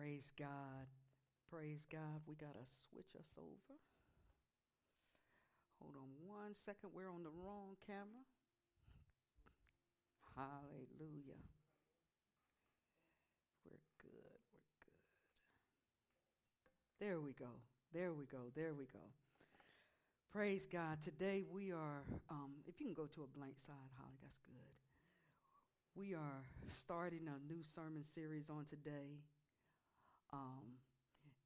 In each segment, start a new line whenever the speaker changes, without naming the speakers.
Praise God. Praise God. We got to switch us over. Hold on one second. We're on the wrong camera. Hallelujah. We're good. We're good. There we go. There we go. There we go. Praise God. Today we are, um, if you can go to a blank side, Holly, that's good. We are starting a new sermon series on today. Um,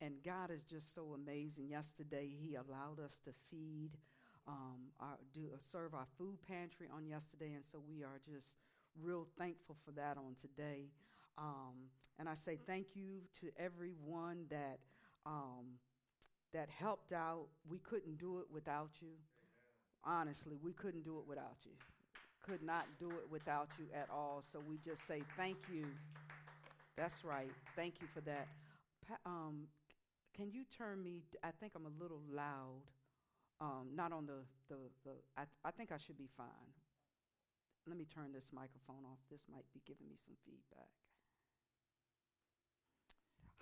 and God is just so amazing. Yesterday, He allowed us to feed, um, our, do, uh, serve our food pantry on yesterday, and so we are just real thankful for that on today. Um, and I say thank you to everyone that um, that helped out. We couldn't do it without you. Honestly, we couldn't do it without you. Could not do it without you at all. So we just say thank you. That's right. Thank you for that. Um, can you turn me? I think I'm a little loud. Um, not on the, the, the I, I think I should be fine. Let me turn this microphone off. This might be giving me some feedback.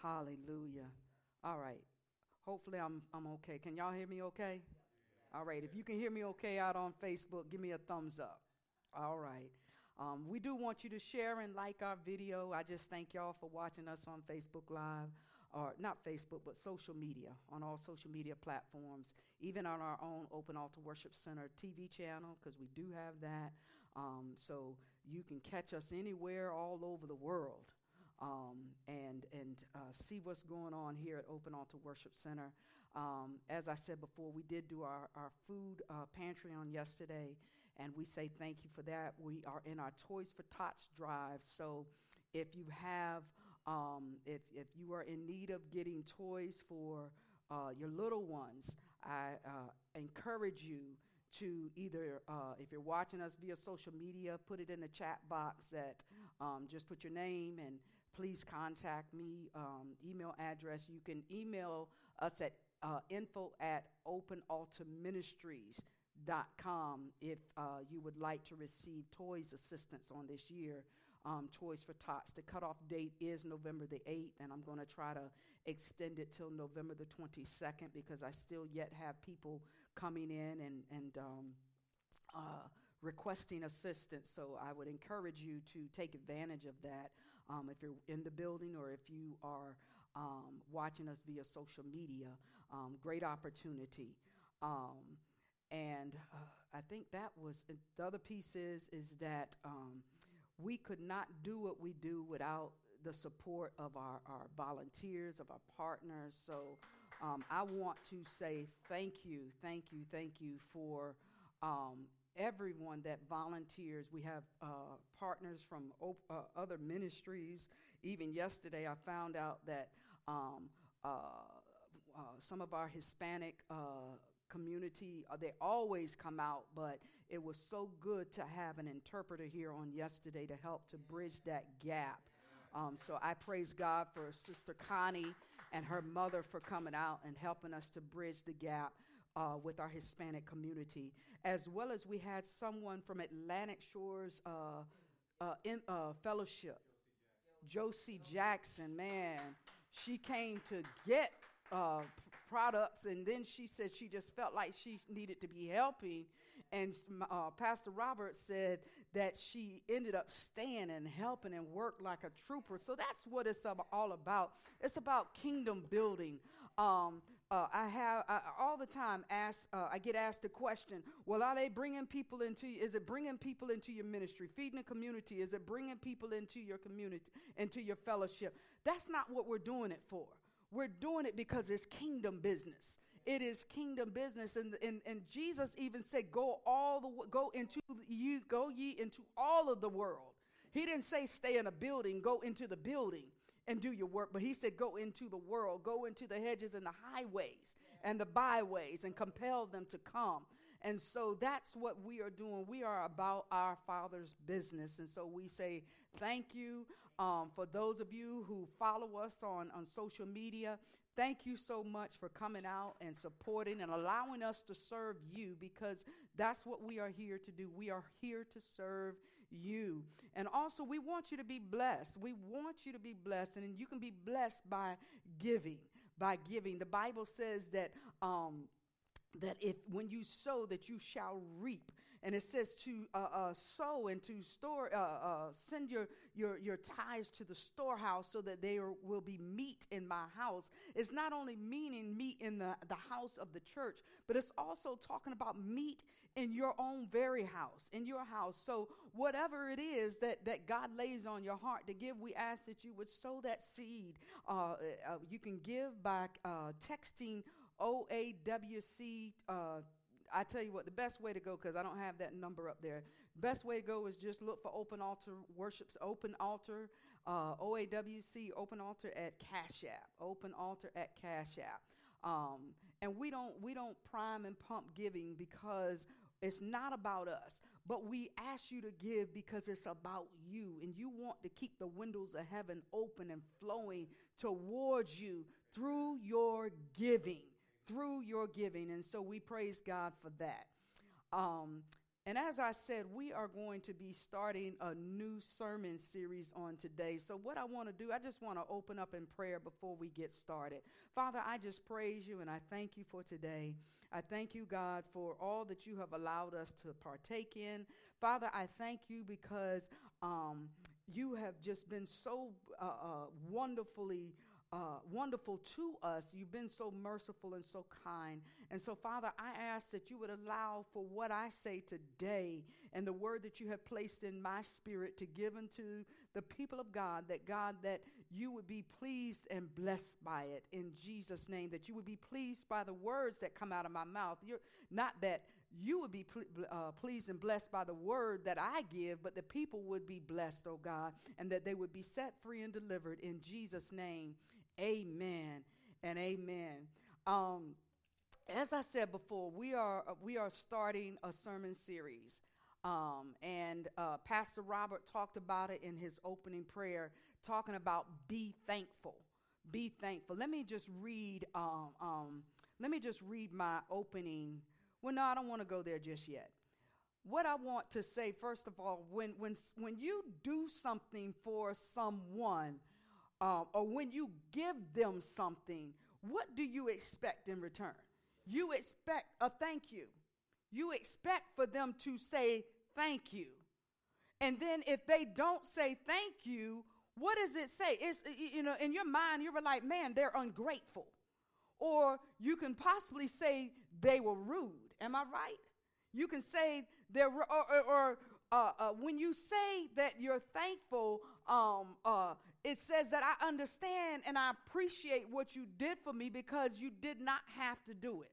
Hallelujah. All right. Hopefully I'm I'm okay. Can y'all hear me okay? All right. If you can hear me okay out on Facebook, give me a thumbs up. All right. Um, we do want you to share and like our video. I just thank y'all for watching us on Facebook Live, or not Facebook, but social media, on all social media platforms, even on our own Open Altar Worship Center TV channel, because we do have that. Um, so you can catch us anywhere all over the world. Um, and and uh, see what's going on here at Open Altar Worship Center. Um, as I said before, we did do our, our food uh, pantry on yesterday, and we say thank you for that. We are in our Toys for Tots drive, so if you have, um, if, if you are in need of getting toys for uh, your little ones, I uh, encourage you to either, uh, if you're watching us via social media, put it in the chat box that um, just put your name and please contact me. Um, email address, you can email us at uh, info at openaltarministries.com if uh, you would like to receive toys assistance on this year. Um, Toys for Tots. The cutoff date is November the 8th, and I'm going to try to extend it till November the 22nd because I still yet have people coming in and, and um, uh, requesting assistance. So I would encourage you to take advantage of that um, if you're in the building or if you are um, watching us via social media. Um, great opportunity. Um, and uh, I think that was the other piece is is that um, we could not do what we do without the support of our, our volunteers, of our partners. So um, I want to say thank you, thank you, thank you for um, everyone that volunteers. We have uh, partners from op- uh, other ministries. Even yesterday, I found out that um, uh, uh some of our Hispanic uh, community, uh, they always come out, but it was so good to have an interpreter here on yesterday to help to bridge that gap. Um, so I praise God for Sister Connie and her mother for coming out and helping us to bridge the gap uh, with our Hispanic community, as well as we had someone from Atlantic Shores uh, uh in, uh, Fellowship, Josie Jackson. Man, she came to get uh, products, and then she said she just felt like she needed to be helping. And uh, Pastor Robert said that she ended up staying and helping and worked like a trooper. So that's what it's all about. It's about kingdom building. Um, uh, I have I, all the time asked. Uh, I get asked the question: Well, are they bringing people into? Is it bringing people into your ministry, feeding the community? Is it bringing people into your community, into your fellowship? That's not what we're doing it for. We're doing it because it's kingdom business. It is kingdom business, and, and, and Jesus even said, "Go all the go into you go ye into all of the world." He didn't say stay in a building, go into the building and do your work. But he said, Go into the world, go into the hedges and the highways and the byways and compel them to come. And so that's what we are doing. We are about our Father's business. And so we say thank you um, for those of you who follow us on, on social media. Thank you so much for coming out and supporting and allowing us to serve you because that's what we are here to do. We are here to serve you. And also, we want you to be blessed. We want you to be blessed, and you can be blessed by giving. By giving, the Bible says that um, that if when you sow, that you shall reap and it says to uh, uh, sow and to store, uh, uh, send your, your, your tithes to the storehouse so that there will be meat in my house. It's not only meaning meat in the, the house of the church, but it's also talking about meat in your own very house, in your house. So, whatever it is that, that God lays on your heart to give, we ask that you would sow that seed. Uh, uh, you can give by texting OAWC I tell you what, the best way to go, because I don't have that number up there, best way to go is just look for Open Altar Worships, Open Altar, uh, OAWC, Open Altar at Cash App, Open Altar at Cash App. Um, and we don't, we don't prime and pump giving because it's not about us, but we ask you to give because it's about you, and you want to keep the windows of heaven open and flowing towards you through your giving through your giving. And so we praise God for that. Um, and as I said, we are going to be starting a new sermon series on today. So, what I want to do, I just want to open up in prayer before we get started. Father, I just praise you and I thank you for today. I thank you, God, for all that you have allowed us to partake in. Father, I thank you because um, you have just been so uh, uh, wonderfully uh, wonderful to us. You've been so merciful and so kind. And so, Father, I ask that you would allow for what I say today and the word that you have placed in my spirit to give unto the people of God, that God, that you would be pleased and blessed by it in Jesus' name, that you would be pleased by the words that come out of my mouth. You're not that you would be uh, pleased and blessed by the word that I give, but the people would be blessed, oh God, and that they would be set free and delivered in Jesus' name. Amen and amen. Um, as I said before, we are uh, we are starting a sermon series, um, and uh, Pastor Robert talked about it in his opening prayer, talking about be thankful, be thankful. Let me just read. Um, um let me just read my opening. Well, no, I don't want to go there just yet. What I want to say, first of all, when when when you do something for someone um, or when you give them something, what do you expect in return? You expect a thank you. You expect for them to say thank you. And then if they don't say thank you, what does it say? It's, you know, in your mind, you're like, man, they're ungrateful. Or you can possibly say they were rude. Am I right? You can say they're, or, or, or uh, uh, when you say that you're thankful, um, uh, it says that I understand and I appreciate what you did for me because you did not have to do it.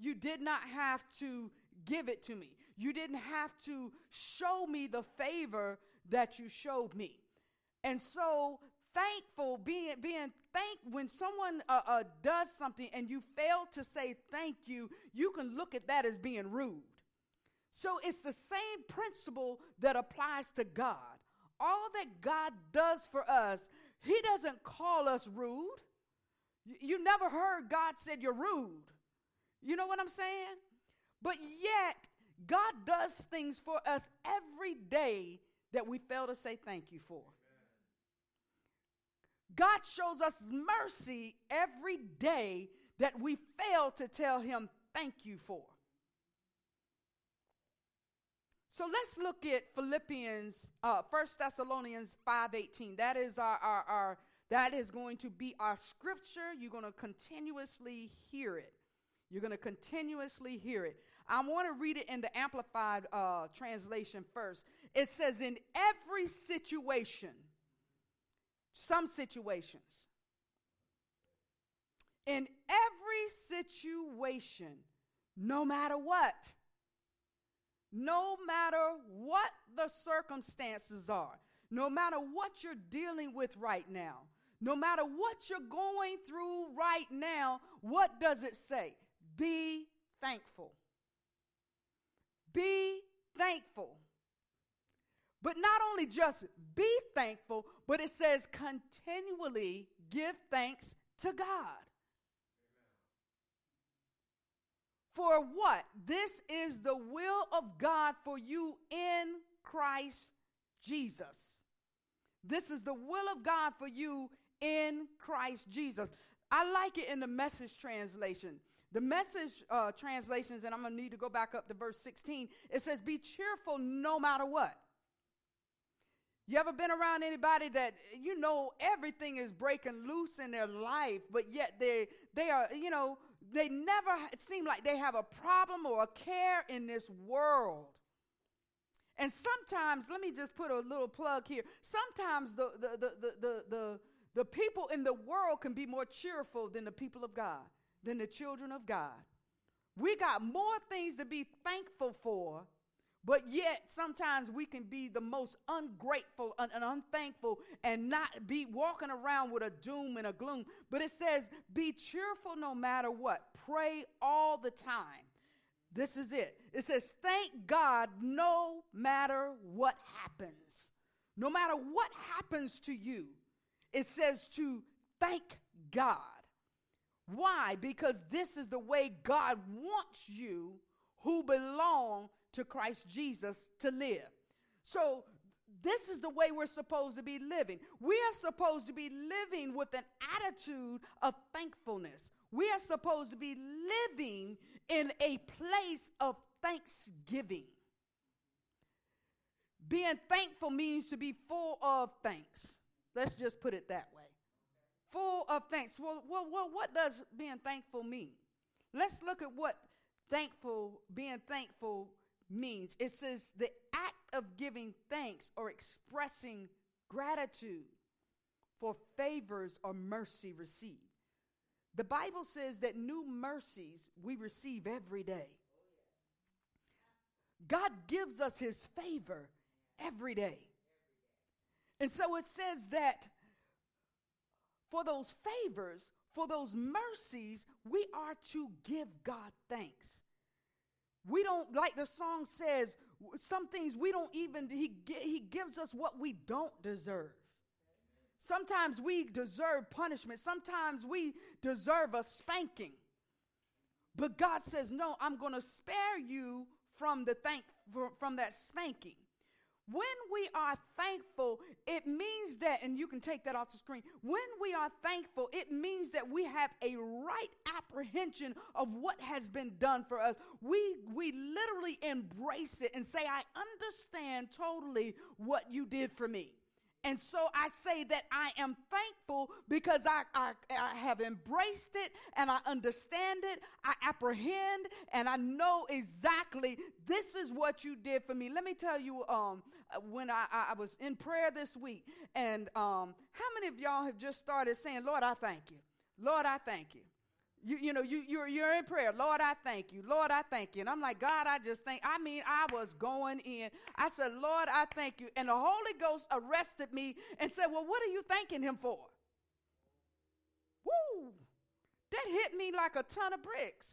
You did not have to give it to me. You didn't have to show me the favor that you showed me. And so, thankful, being, being thank when someone uh, uh, does something and you fail to say thank you, you can look at that as being rude. So, it's the same principle that applies to God all that God does for us, He doesn't call us rude. You never heard God said you're rude. You know what I'm saying? But yet, God does things for us every day that we fail to say thank you for. God shows us mercy every day that we fail to tell Him thank you for. So let's look at Philippians, uh, 1 Thessalonians 5.18. That is our, our, our, that is going to be our scripture. You're going to continuously hear it. You're going to continuously hear it. I want to read it in the Amplified uh, translation first. It says, in every situation, some situations, in every situation, no matter what, no matter what the circumstances are, no matter what you're dealing with right now, no matter what you're going through right now, what does it say? Be thankful. Be thankful. But not only just be thankful, but it says continually give thanks to God. For what? This is the will of God for you in Christ Jesus. This is the will of God for you in Christ Jesus. I like it in the message translation. The message uh, translations, and I'm going to need to go back up to verse 16, it says, Be cheerful no matter what. You ever been around anybody that you know everything is breaking loose in their life, but yet they they are, you know, they never seem like they have a problem or a care in this world. And sometimes, let me just put a little plug here. Sometimes the the the the the, the, the people in the world can be more cheerful than the people of God, than the children of God. We got more things to be thankful for but yet, sometimes we can be the most ungrateful and unthankful and not be walking around with a doom and a gloom. But it says, be cheerful no matter what, pray all the time. This is it. It says, thank God no matter what happens. No matter what happens to you, it says to thank God. Why? Because this is the way God wants you who belong to Christ Jesus to live. So, this is the way we're supposed to be living. We are supposed to be living with an attitude of thankfulness. We are supposed to be living in a place of thanksgiving. Being thankful means to be full of thanks. Let's just put it that way. Full of thanks. Well, well, well what does being thankful mean? Let's look at what thankful, being thankful means. It says the act of giving thanks or expressing gratitude for favors or mercy received. The Bible says that new mercies we receive every day. God gives us his favor every day. And so it says that for those favors, for those mercies, we are to give God thanks. We don't, like the song says, some things we don't even, he, he gives us what we don't deserve. Sometimes we deserve punishment. Sometimes we deserve a spanking. But God says, No, I'm going to spare you from the thank from that spanking. When we are thankful, it means that, and you can take that off the screen. When we are thankful, it means that we have a right apprehension of what has been done for us. We, we literally embrace it and say, I understand totally what you did for me. And so I say that I am thankful because I, I, I, have embraced it and I understand it. I apprehend and I know exactly this is what you did for me. Let me tell you, um, when I, I was in prayer this week, and um, how many of y'all have just started saying, Lord, I thank you. Lord, I thank you. You, you know, you, you're, you're in prayer. Lord, I thank you. Lord, I thank you. And I'm like, God, I just thank. I mean, I was going in. I said, Lord, I thank you. And the Holy Ghost arrested me and said, Well, what are you thanking him for? Woo! That hit me like a ton of bricks.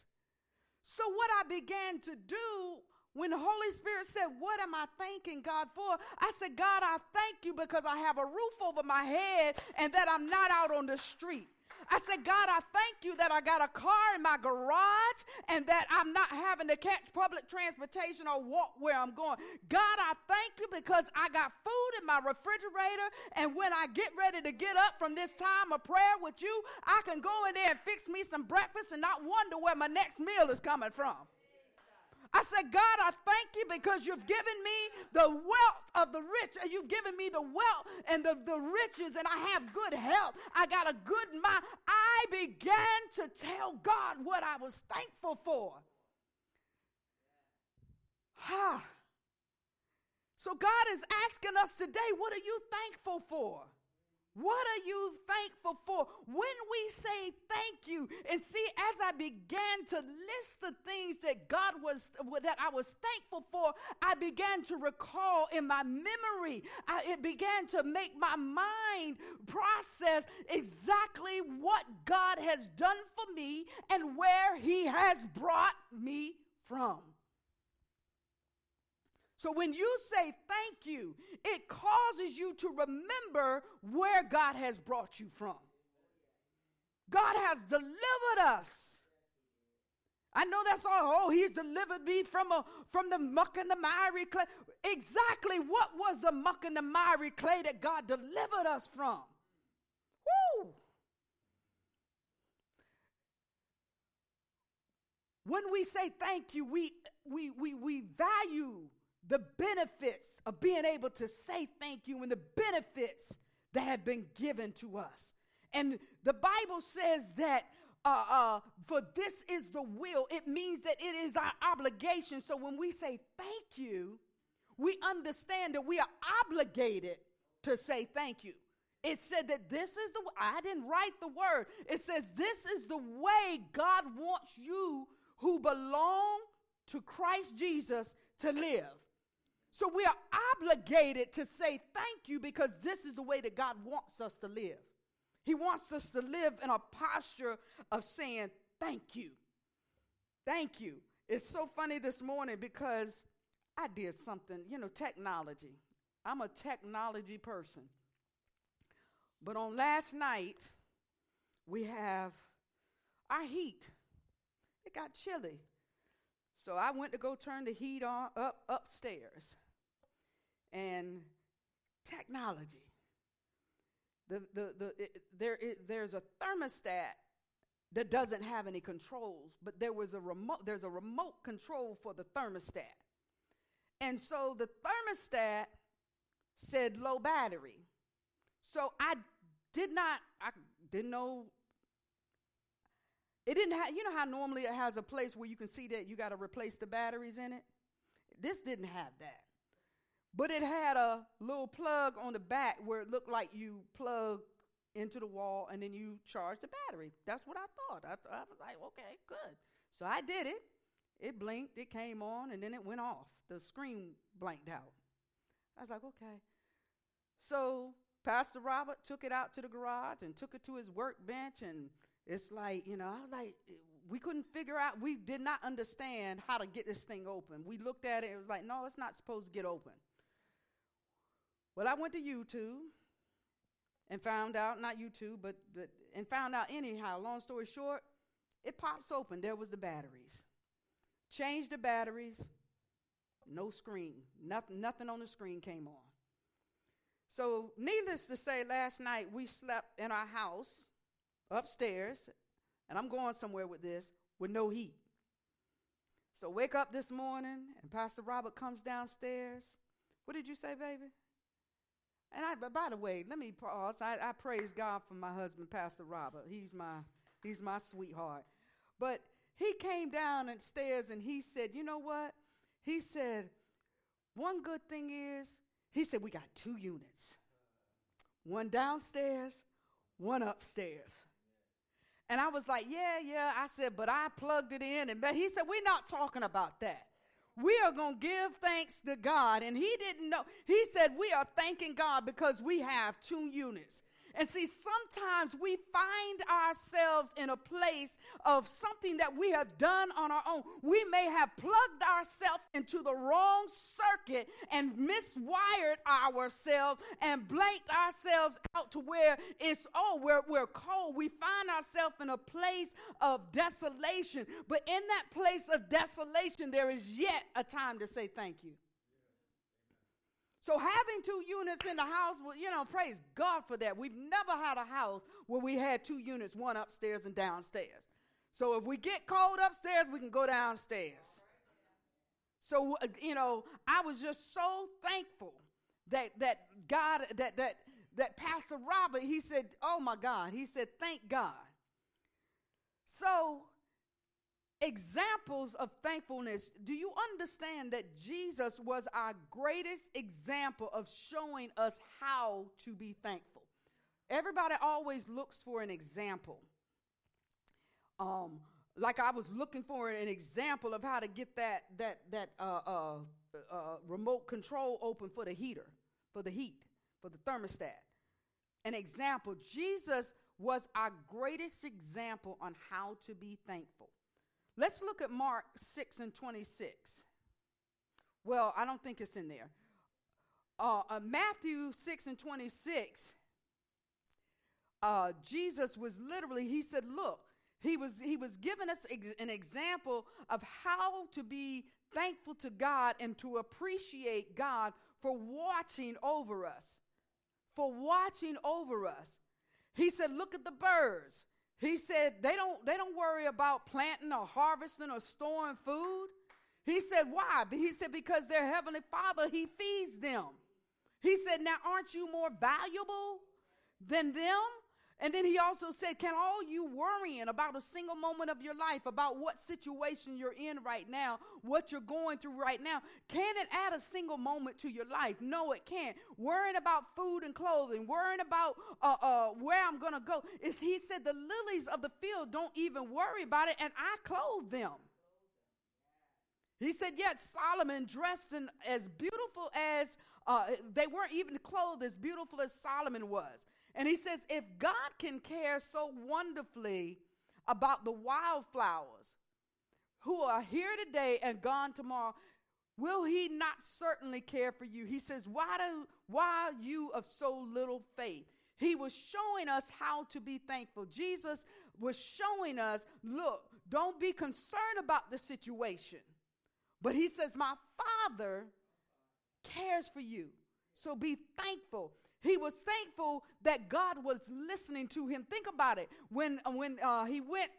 So, what I began to do when the Holy Spirit said, What am I thanking God for? I said, God, I thank you because I have a roof over my head and that I'm not out on the street. I said, God, I thank you that I got a car in my garage and that I'm not having to catch public transportation or walk where I'm going. God, I thank you because I got food in my refrigerator. And when I get ready to get up from this time of prayer with you, I can go in there and fix me some breakfast and not wonder where my next meal is coming from. I said, God, I thank you because you've given me the wealth of the rich. And you've given me the wealth and the, the riches, and I have good health. I got a good mind. I began to tell God what I was thankful for. Ha. So God is asking us today, what are you thankful for? What are you thankful for? When we say thank you, and see, as I began to list the things that God was, that I was thankful for, I began to recall in my memory. I, it began to make my mind process exactly what God has done for me and where He has brought me from. So when you say thank you, it causes you to remember where God has brought you from. God has delivered us. I know that's all. Oh, he's delivered me from a from the muck and the miry clay. Exactly what was the muck and the miry clay that God delivered us from? Woo! When we say thank you, we we we we value the benefits of being able to say thank you and the benefits that have been given to us. And the Bible says that uh, uh, for this is the will, it means that it is our obligation. So when we say thank you, we understand that we are obligated to say thank you. It said that this is the I didn't write the word. It says this is the way God wants you who belong to Christ Jesus to live. So we are obligated to say thank you because this is the way that God wants us to live. He wants us to live in a posture of saying, Thank you. Thank you. It's so funny this morning because I did something, you know, technology. I'm a technology person. But on last night, we have our heat. It got chilly. So I went to go turn the heat on up upstairs. And technology. The, the, the, it, there, it, there's a thermostat that doesn't have any controls, but there was a remote, there's a remote control for the thermostat. And so the thermostat said low battery. So I did not, I didn't know. It didn't have, you know how normally it has a place where you can see that you got to replace the batteries in it? This didn't have that. But it had a little plug on the back where it looked like you plug into the wall and then you charge the battery. That's what I thought. I, th- I was like, okay, good. So I did it. It blinked, it came on, and then it went off. The screen blanked out. I was like, okay. So Pastor Robert took it out to the garage and took it to his workbench, and it's like, you know, I was like, we couldn't figure out, we did not understand how to get this thing open. We looked at it, it was like, no, it's not supposed to get open. Well, I went to YouTube and found out, not YouTube, but, but and found out anyhow, long story short, it pops open. There was the batteries. Changed the batteries, no screen. Nothing, nothing on the screen came on. So, needless to say, last night we slept in our house upstairs, and I'm going somewhere with this, with no heat. So, wake up this morning, and Pastor Robert comes downstairs. What did you say, baby? And I, by the way, let me pause. I, I praise God for my husband, Pastor Robert. He's my, he's my sweetheart. But he came down and stairs and he said, You know what? He said, One good thing is, he said, We got two units one downstairs, one upstairs. And I was like, Yeah, yeah. I said, But I plugged it in. And he said, We're not talking about that we are going to give thanks to God. And he didn't know. He said, We are thanking God because we have two units. And see, sometimes we find ourselves in a place of something that we have done on our own. We may have plugged ourselves into the wrong circuit and miswired ourselves and blanked ourselves out to where it's, oh, we're, we're cold. We find ourselves in a place of desolation. But in that place of desolation, there is yet a time to say thank you. So having two units in the house, well, you know, praise God for that. We've never had a house where we had two units, one upstairs and downstairs. So if we get cold upstairs, we can go downstairs. So uh, you know, I was just so thankful that that God that that that Pastor Robert he said, "Oh my God," he said, "Thank God." So examples of thankfulness, do you understand that Jesus was our greatest example of showing us how to be thankful? Everybody always looks for an example. Um, like I was looking for an example of how to get that that that uh, uh, uh, remote control open for the heater, for the heat, for the thermostat. An example. Jesus was our greatest example on how to be thankful. Let's look at Mark 6 and 26. Well, I don't think it's in there. Uh, uh, Matthew 6 and 26, uh, Jesus was literally, he said, Look, he was, he was giving us ex- an example of how to be thankful to God and to appreciate God for watching over us. For watching over us. He said, Look at the birds. He said, they don't, they don't worry about planting or harvesting or storing food. He said, Why? He said, Because their heavenly Father, He feeds them. He said, Now aren't you more valuable than them? And then he also said, Can all you worrying about a single moment of your life, about what situation you're in right now, what you're going through right now, can it add a single moment to your life? No, it can't. Worrying about food and clothing, worrying about uh, uh, where I'm going to go. Is he said, The lilies of the field don't even worry about it, and I clothe them. He said, Yet Solomon dressed in as beautiful as uh, they weren't even clothed as beautiful as Solomon was. And he says, if God can care so wonderfully about the wildflowers who are here today and gone tomorrow, will he not certainly care for you? He says, why, do, why are you of so little faith? He was showing us how to be thankful. Jesus was showing us, look, don't be concerned about the situation. But he says, My Father cares for you. So be thankful. He was thankful that God was listening to him. Think about it. When, when uh, he went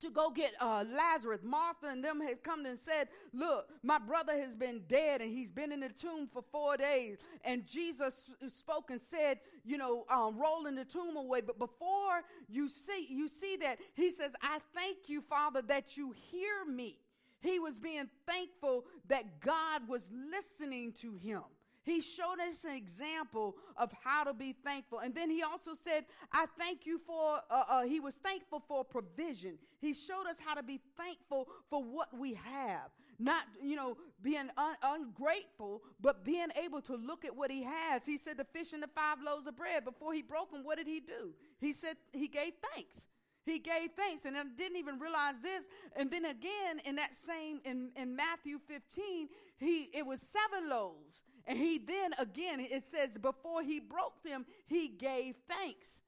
to go get uh, Lazarus. Martha and them had come and said, Look, my brother has been dead and he's been in the tomb for four days. And Jesus spoke and said, You know, um, rolling the tomb away. But before you see, you see that, he says, I thank you, Father, that you hear me. He was being thankful that God was listening to him. He showed us an example of how to be thankful. And then he also said, I thank you for, uh, uh, he was thankful for provision. He showed us how to be thankful for what we have. Not, you know, being un- ungrateful, but being able to look at what he has. He said the fish and the five loaves of bread. Before he broke them, what did he do? He said he gave thanks. He gave thanks and I didn't even realize this. And then again in that same in, in Matthew 15, he it was seven loaves and he then again, it says, before he broke them, he gave thanks.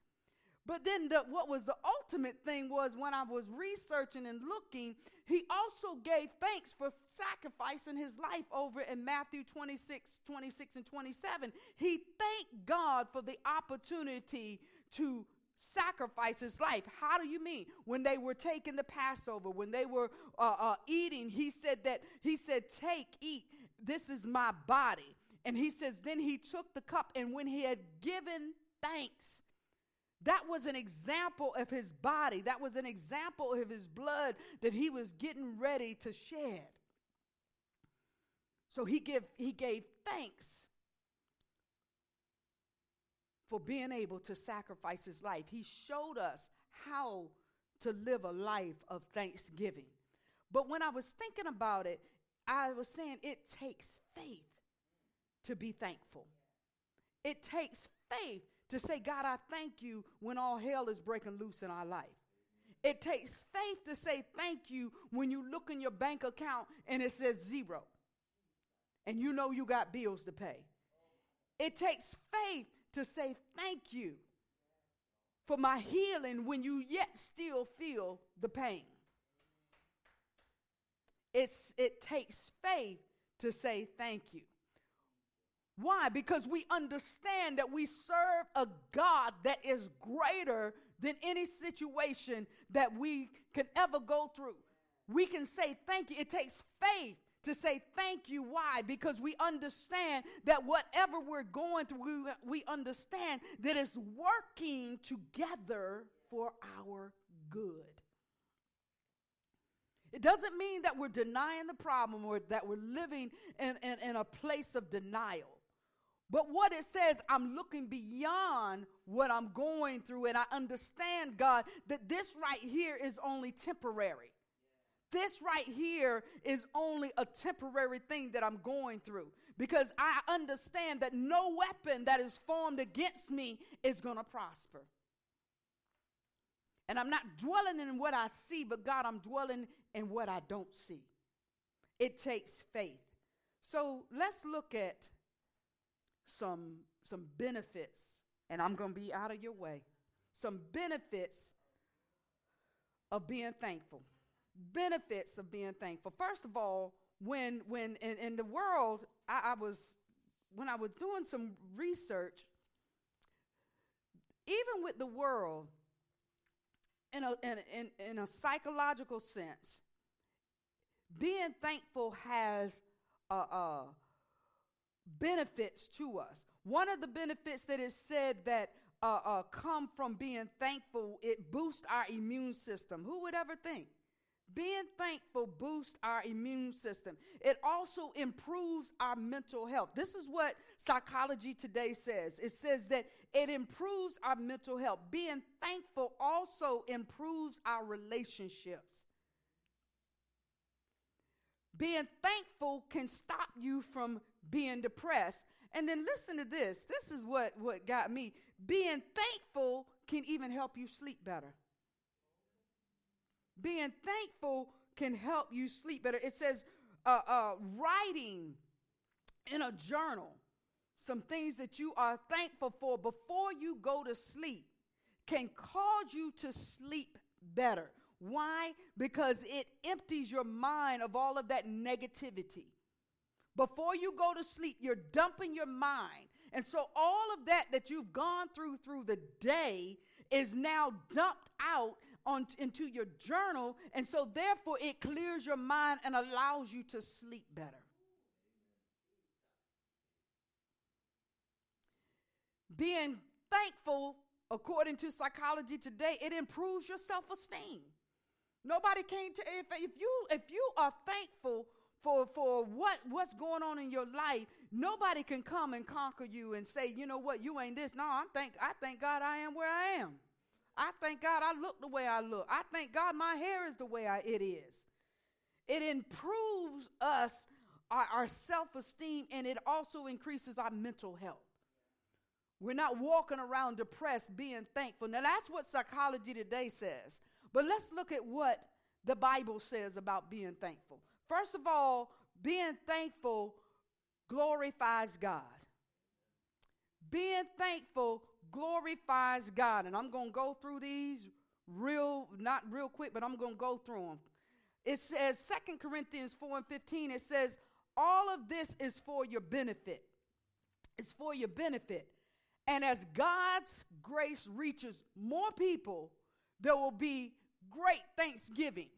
But then the, what was the ultimate thing was when I was researching and looking, he also gave thanks for sacrificing his life over in Matthew 26, 26 and 27. He thanked God for the opportunity to sacrifice his life. How do you mean? When they were taking the Passover, when they were uh, uh, eating, he said that, he said, take, eat, this is my body. And he says, Then he took the cup, and when he had given thanks, that was an example of his body. That was an example of his blood that he was getting ready to shed. So he, give, he gave thanks for being able to sacrifice his life. He showed us how to live a life of thanksgiving. But when I was thinking about it, I was saying it takes faith to be thankful. It takes faith to say, God, I thank you when all hell is breaking loose in our life. It takes faith to say thank you when you look in your bank account and it says zero and you know you got bills to pay. It takes faith to say thank you for my healing when you yet still feel the pain. It's, it takes faith to say thank you. Why? Because we understand that we serve a God that is greater than any situation that we can ever go through. We can say thank you. It takes faith to say thank you. Why? Because we understand that whatever we're going through, we, understand that it's working together for our good. It doesn't mean that we're denying the problem or that we're living in, in, in a place of denial. But what it says, I'm looking beyond what I'm going through, and I understand, God, that this right here is only temporary. This right here is only a temporary thing that I'm going through because I understand that no weapon that is formed against me is going to prosper. And I'm not dwelling in what I see, but God, I'm dwelling in what I don't see. It takes faith. So let's look at some, some benefits, and I'm going to be out of your way. Some benefits of being thankful. Benefits of being thankful. First of all, when when in, in the world, I, I was when I was doing some research, even with the world, in a, in, in, in a psychological sense, being thankful has uh, uh, benefits to us. One of the benefits that is said that uh, uh, come from being thankful, it boosts our immune system. Who would ever think? Being thankful boosts our immune system. It also improves our mental health. This is what psychology today says. It says that it improves our mental health. Being thankful also improves our relationships. Being thankful can stop you from being depressed. And then listen to this. This is what, what got me. Being thankful can even help you sleep better. Being thankful can help you sleep better. It says uh, uh, writing in a journal some things that you are thankful for before you go to sleep can cause you to sleep better. Why? Because it empties your mind of all of that negativity. Before you go to sleep, you're dumping your mind. And so all of that that you've gone through through the day is now dumped out on, into your journal. And so therefore it clears your mind and allows you to sleep better. Being thankful, according to psychology today, it improves your self-esteem. Nobody came to if, if you if you are thankful for for what what's going on in your life, nobody can come and conquer you and say, you know what, you ain't this. No, I'm thank I thank God I am where I am. I thank God I look the way I look. I thank God my hair is the way I, it is. It improves us our, our self-esteem and it also increases our mental health. We're not walking around depressed being thankful. Now that's what psychology today says. But let's look at what the Bible says about being thankful. First of all, being thankful glorifies God. Being thankful glorifies God. And I'm going to go through these real, not real quick, but I'm going to go through them. It says, Second Corinthians 4 and 15, it says, all of this is for your benefit. It's for your benefit. And as God's grace reaches more people, there will be great thanksgiving.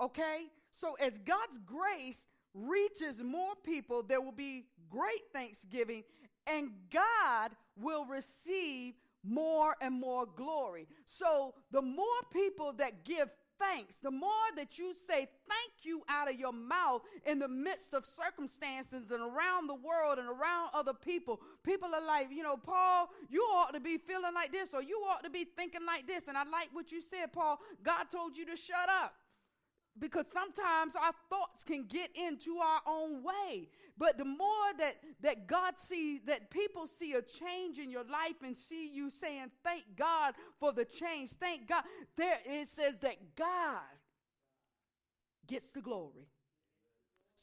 Okay? So as God's grace reaches more people, there will be great thanksgiving, and God will receive more and more glory. So the more people that give thanks, the more that you say thank you out of your mouth in the midst of circumstances and around the world and around other people, people are like, you know, Paul, you ought to be feeling like this or you ought to be thinking like this. And I like what you said, Paul. God told you to shut up because sometimes our thoughts can get into our own way. But the more that that god sees that people see a change in your life and see you saying thank god for the change. Thank god. There it says that god gets the glory.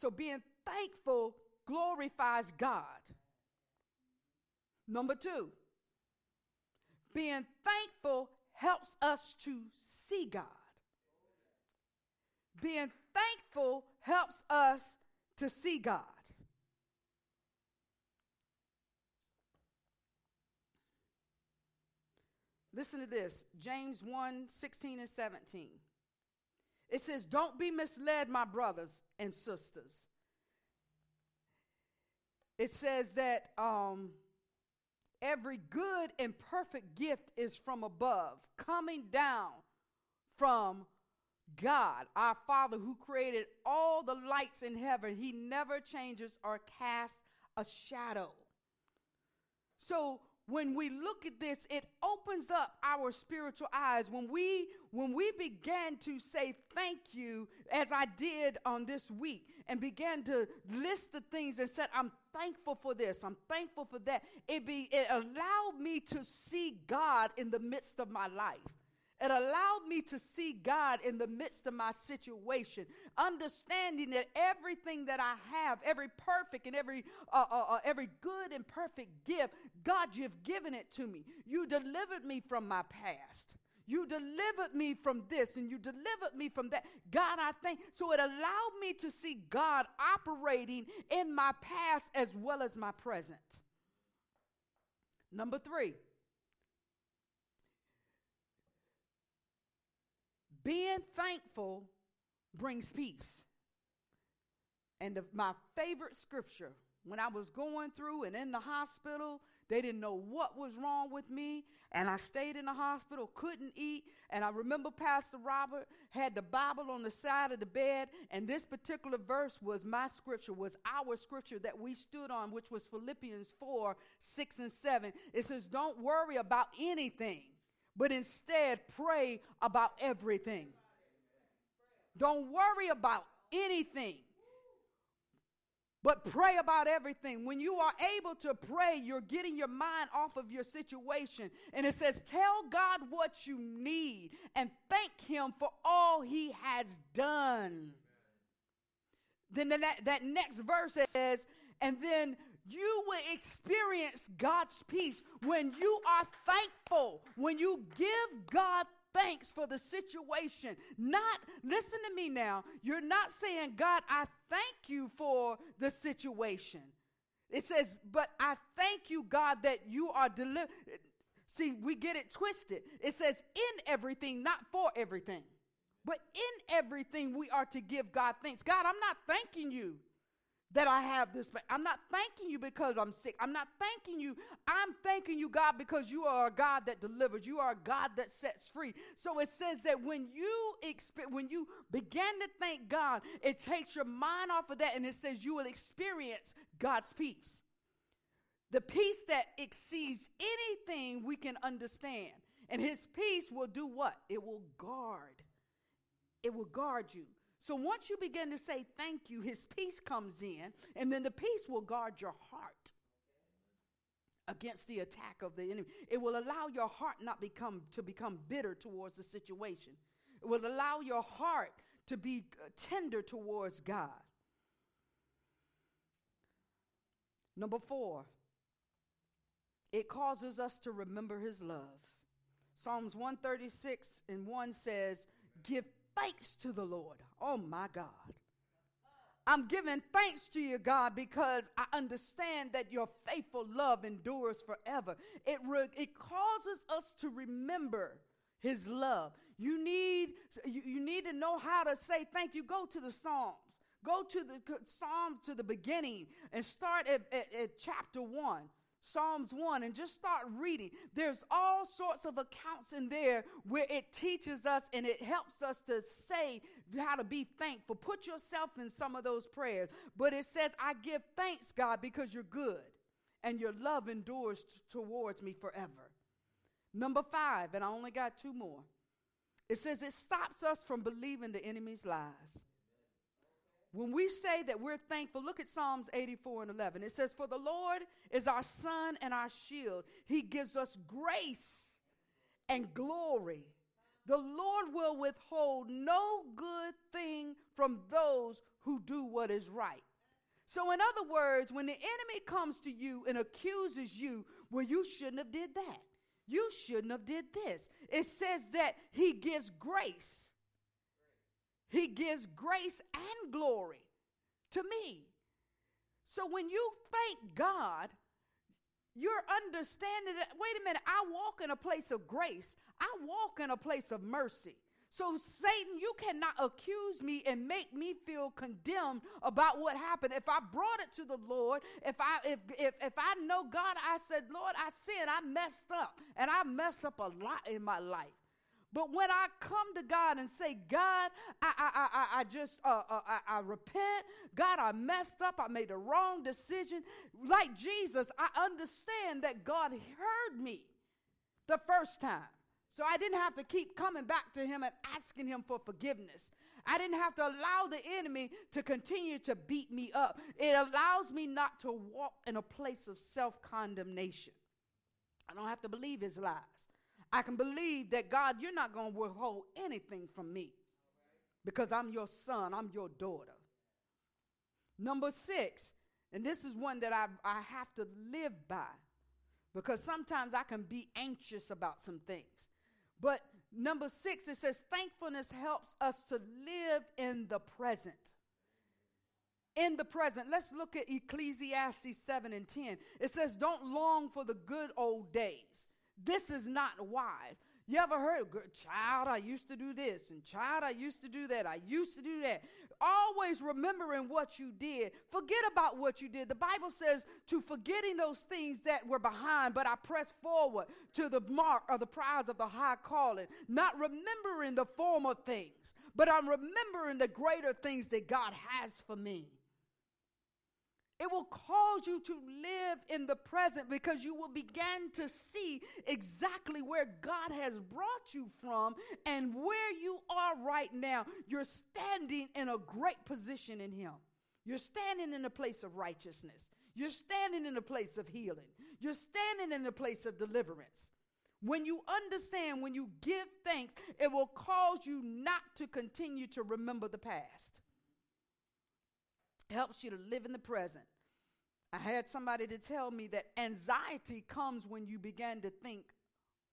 So being thankful glorifies god. Number two being thankful helps us to see god being thankful helps us to see God. Listen to this James 1 16 and 17. It says, Don't be misled, my brothers and sisters. It says that um, every good and perfect gift is from above, coming down from God, our Father who created all the lights in heaven, he never changes or casts a shadow. So when we look at this, it opens up our spiritual eyes. When we when we began to say thank you, as I did on this week, and began to list the things and said, I'm thankful for this, I'm thankful for that, it be it allowed me to see God in the midst of my life. It allowed me to see God in the midst of my situation, understanding that everything that I have, every perfect and every uh, uh, uh, every good and perfect gift, God, you've given it to me. You delivered me from my past. You delivered me from this and you delivered me from that. God, I thank. So it allowed me to see God operating in my past as well as my present. Number three, being thankful brings peace. And the, my favorite scripture, when I was going through and in the hospital, they didn't know what was wrong with me. And I stayed in the hospital, couldn't eat. And I remember Pastor Robert had the Bible on the side of the bed. And this particular verse was my scripture, was our scripture that we stood on, which was Philippians 4 6 and 7. It says, Don't worry about anything, but instead pray about everything. Don't worry about anything. But pray about everything. When you are able to pray, you're getting your mind off of your situation. And it says, Tell God what you need and thank Him for all He has done. Then the, that, that next verse says, And then you will experience God's peace when you are thankful, when you give God thanks for the situation. Not, listen to me now, you're not saying, God, I thank you for the situation. It says, but I thank you, God, that you are delivered. See, we get it twisted. It says, in everything, not for everything. But in everything, we are to give God thanks. God, I'm not thanking you that I have this. I'm not thanking you because I'm sick. I'm not thanking you. I'm thanking you, God, because you are a God that delivers. You are a God that sets free. So it says that when you exp- when you begin to thank God, it takes your mind off of that and it says you will experience God's peace. The peace that exceeds anything we can understand. And his peace will do what? It will guard. It will guard you. So once you begin to say thank you, his peace comes in, and then the peace will guard your heart against the attack of the enemy. It will allow your heart not become to become bitter towards the situation. It will allow your heart to be uh, tender towards God. Number 4, it causes us to remember his love. Psalms 136 and 1 says, "Give thanks to the Lord. Oh my God. I'm giving thanks to you, God, because I understand that your faithful love endures forever. It, re- it causes us to remember his love. You need, you, you need to know how to say thank you. Go to the Psalms. Go to the Psalm to the beginning and start at, at, at chapter 1. Psalms 1 and just start reading. There's all sorts of accounts in there where it teaches us and it helps us to say how to be thankful. Put yourself in some of those prayers. But it says, I give thanks, God, because you're good and your love endures t- towards me forever. Number five, and I only got two more. It says it stops us from believing the enemy's lies. When we say that we're thankful, look at Psalms 84 and 11. It says, For the Lord is our sun and our shield. He gives us grace and glory. The Lord will withhold no good thing from those who do what is right. So in other words, when the enemy comes to you and accuses you, well you shouldn't have did that. You shouldn't have did this. It says that he gives grace he gives grace and glory to me. So when you thank God, you're understanding that, wait a minute, I walk in a place of grace, I walk in a place of mercy. So, Satan, you cannot accuse me and make me feel condemned about what happened. If I brought it to the Lord, if I if if, if I know God, I said, Lord, I sinned, I messed up, and I mess up a lot in my life. But when I come to God and say, God, I, I, I, I just, uh, uh, I, I repent. God, I messed up. I made a wrong decision. Like Jesus, I understand that God heard me the first time. So I didn't have to keep coming back to him and asking him for forgiveness. I didn't have to allow the enemy to continue to beat me up. It allows me not to walk in a place of self condemnation. I don't have to believe his lies. I can believe that God, you're not going to withhold anything from me because I'm your son, I'm your daughter. Number six, and this is one that I, I have to live by because sometimes I can be anxious about some things. But Number six, it says thankfulness helps us to live in the present. In the present. Let's look at Ecclesiastes 7 and 10. It says, Don't long for the good old days. This is not wise. You ever heard, child, I used to do this, and child, I used to do that, I used to do that. Always remembering what you did. Forget about what you did. The Bible says to forgetting those things that were behind, but I press forward to the mark of the prize of the high calling. Not remembering the former things, but I'm remembering the greater things that God has for me. It will cause you to live in the present because you will begin to see exactly where God has brought you from and where you are right now. You're standing in a great position in Him. You're standing in a place of righteousness. You're standing in a place of healing. You're standing in a place of deliverance. When you understand, when you give thanks, it will cause you not to continue to remember the past helps you to live in the present. I had somebody to tell me that anxiety comes when you begin to think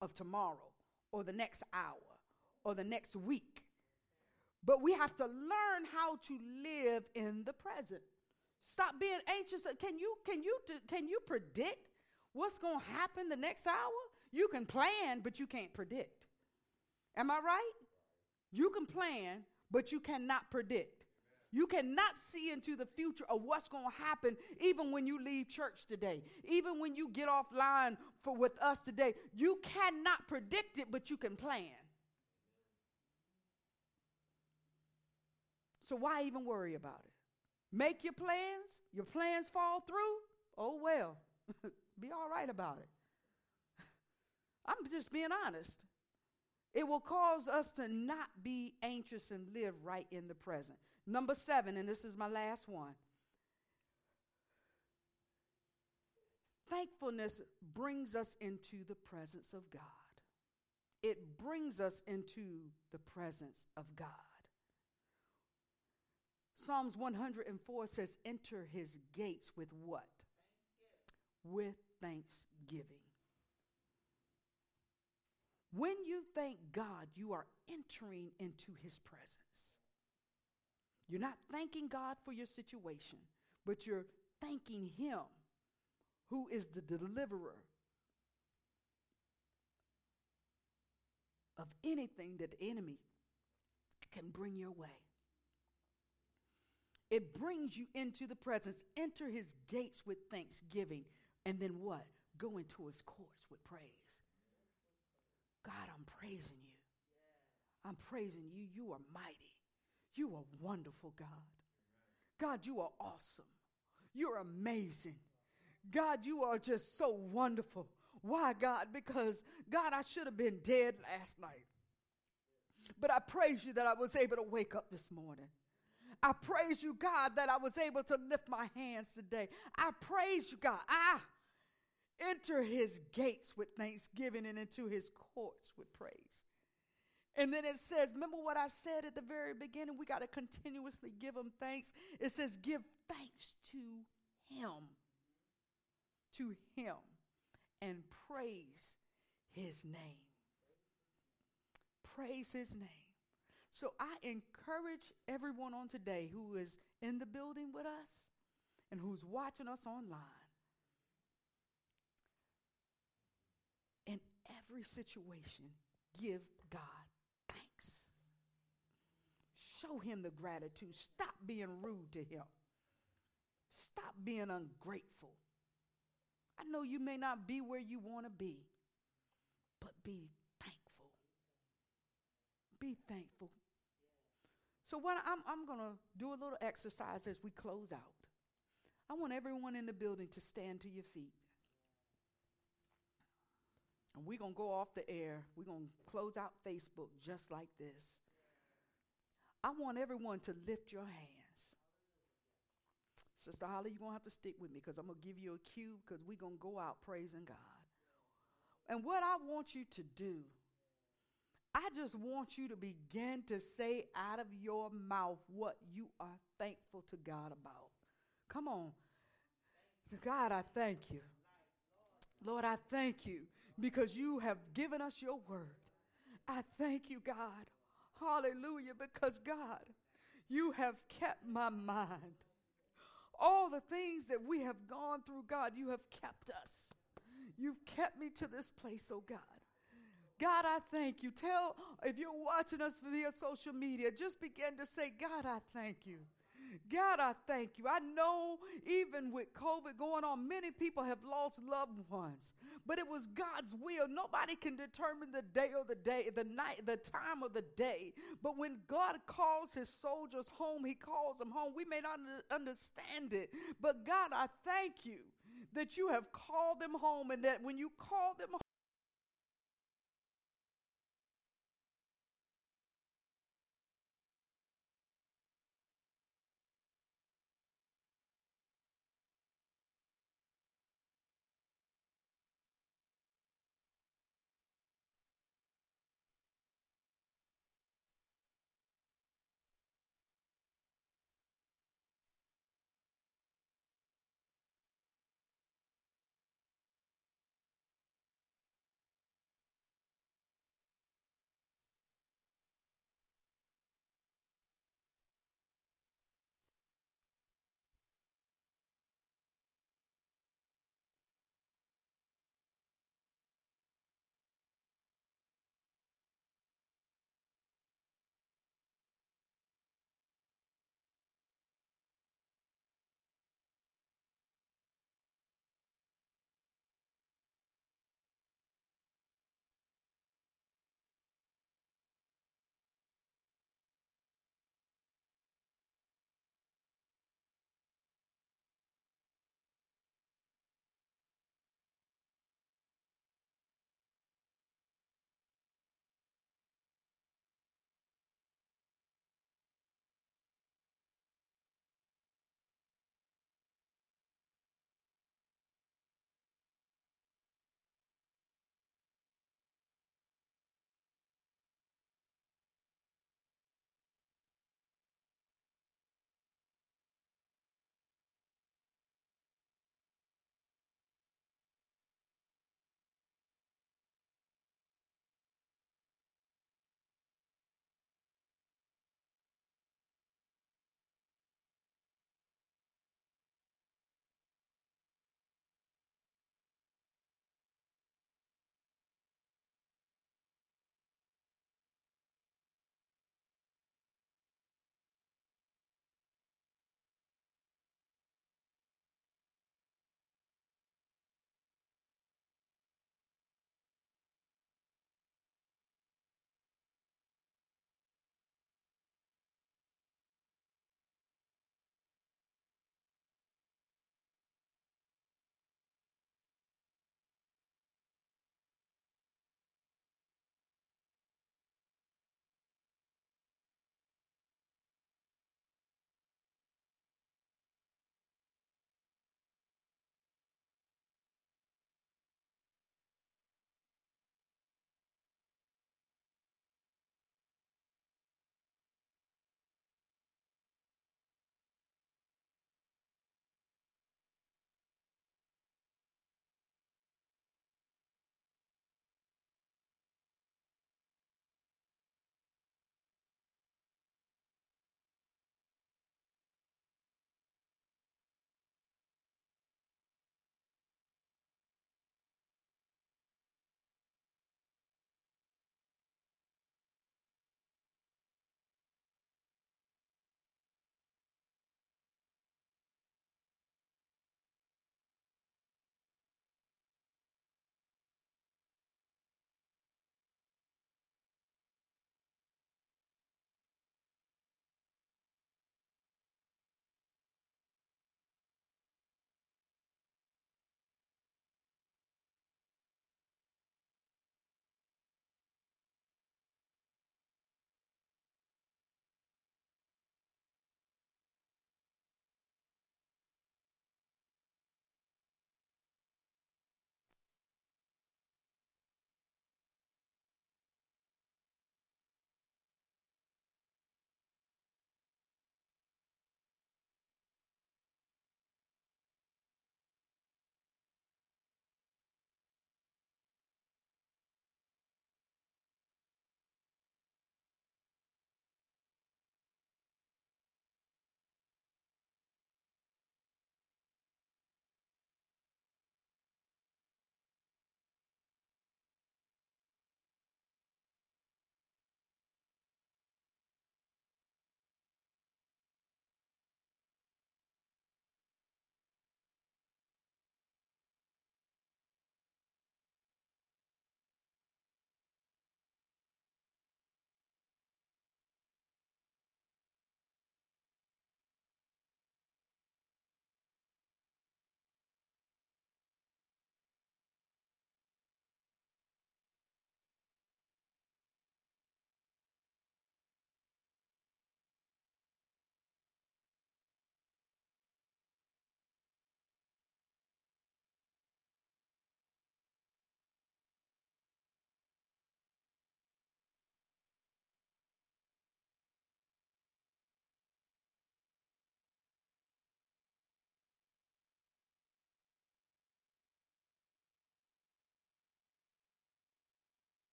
of tomorrow or the next hour or the next week. But we have to learn how to live in the present. Stop being anxious. Can you can you can you predict what's going to happen the next hour? You can plan, but you can't predict. Am I right? You can plan, but you cannot predict. You cannot see into the future of what's going to happen even when you leave church today. Even when you get offline for with us today, you cannot predict it, but you can plan. So why even worry about it? Make your plans. Your plans fall through. Oh well. Be all right about it. I'm just being honest. It will cause us to not be anxious and live right in the present. Number seven, and this is my last one. Thankfulness brings us into the presence of God. It brings us into the presence of God. Psalms 104 says, Enter his gates with what? With thanksgiving. When you thank God, you are entering into his presence. You're not thanking God for your situation, but you're thanking Him who is the deliverer of anything that the enemy can bring your way. It brings you into the presence. Enter his gates with thanksgiving. And then what? Go into his courts with praise. God, I'm praising you. I'm praising you. You are mighty. You are wonderful, God. God, you are awesome. You're amazing. God, you are just so wonderful. Why, God? Because, God, I should have been dead last night. But I praise you that I was able to wake up this morning. I praise you, God, that I was able to lift my hands today. I praise you, God. I enter his gates with thanksgiving and into his courts with praise. And then it says, remember what I said at the very beginning? We got to continuously give him thanks. It says, give thanks to him, to him, and praise his name. Praise his name. So I encourage everyone on today who is in the building with us and who's watching us online. In every situation, give God thanks. Show him the gratitude. Stop being rude to him. Stop being ungrateful. I know you may not be where you want to be, but be thankful. Be thankful. So, what I'm, I'm going to do a little exercise as we close out. I want everyone in the building to stand to your feet. And we're going to go off the air. We're going to close out Facebook just like this. I want everyone to lift your hands. Sister Holly, you're going to have to stick with me because I'm going to give you a cue because we're going to go out praising God. And what I want you to do, I just want you to begin to say out of your mouth what you are thankful to God about. Come on. God, I thank you. Lord, I thank you because you have given us your word. I thank you, God. Hallelujah, because God, you have kept my mind. All the things that we have gone through, God, you have kept us. You've kept me to this place, oh God. God, I thank you. Tell, if you're watching us via social media, just begin to say, God, I thank you. God, I thank you. I know even with COVID going on, many people have lost loved ones, but it was God's will. Nobody can determine the day or the day, the night, the time of the day. But when God calls his soldiers home, he calls them home. We may not understand it, but God, I thank you that you have called them home and that when you call them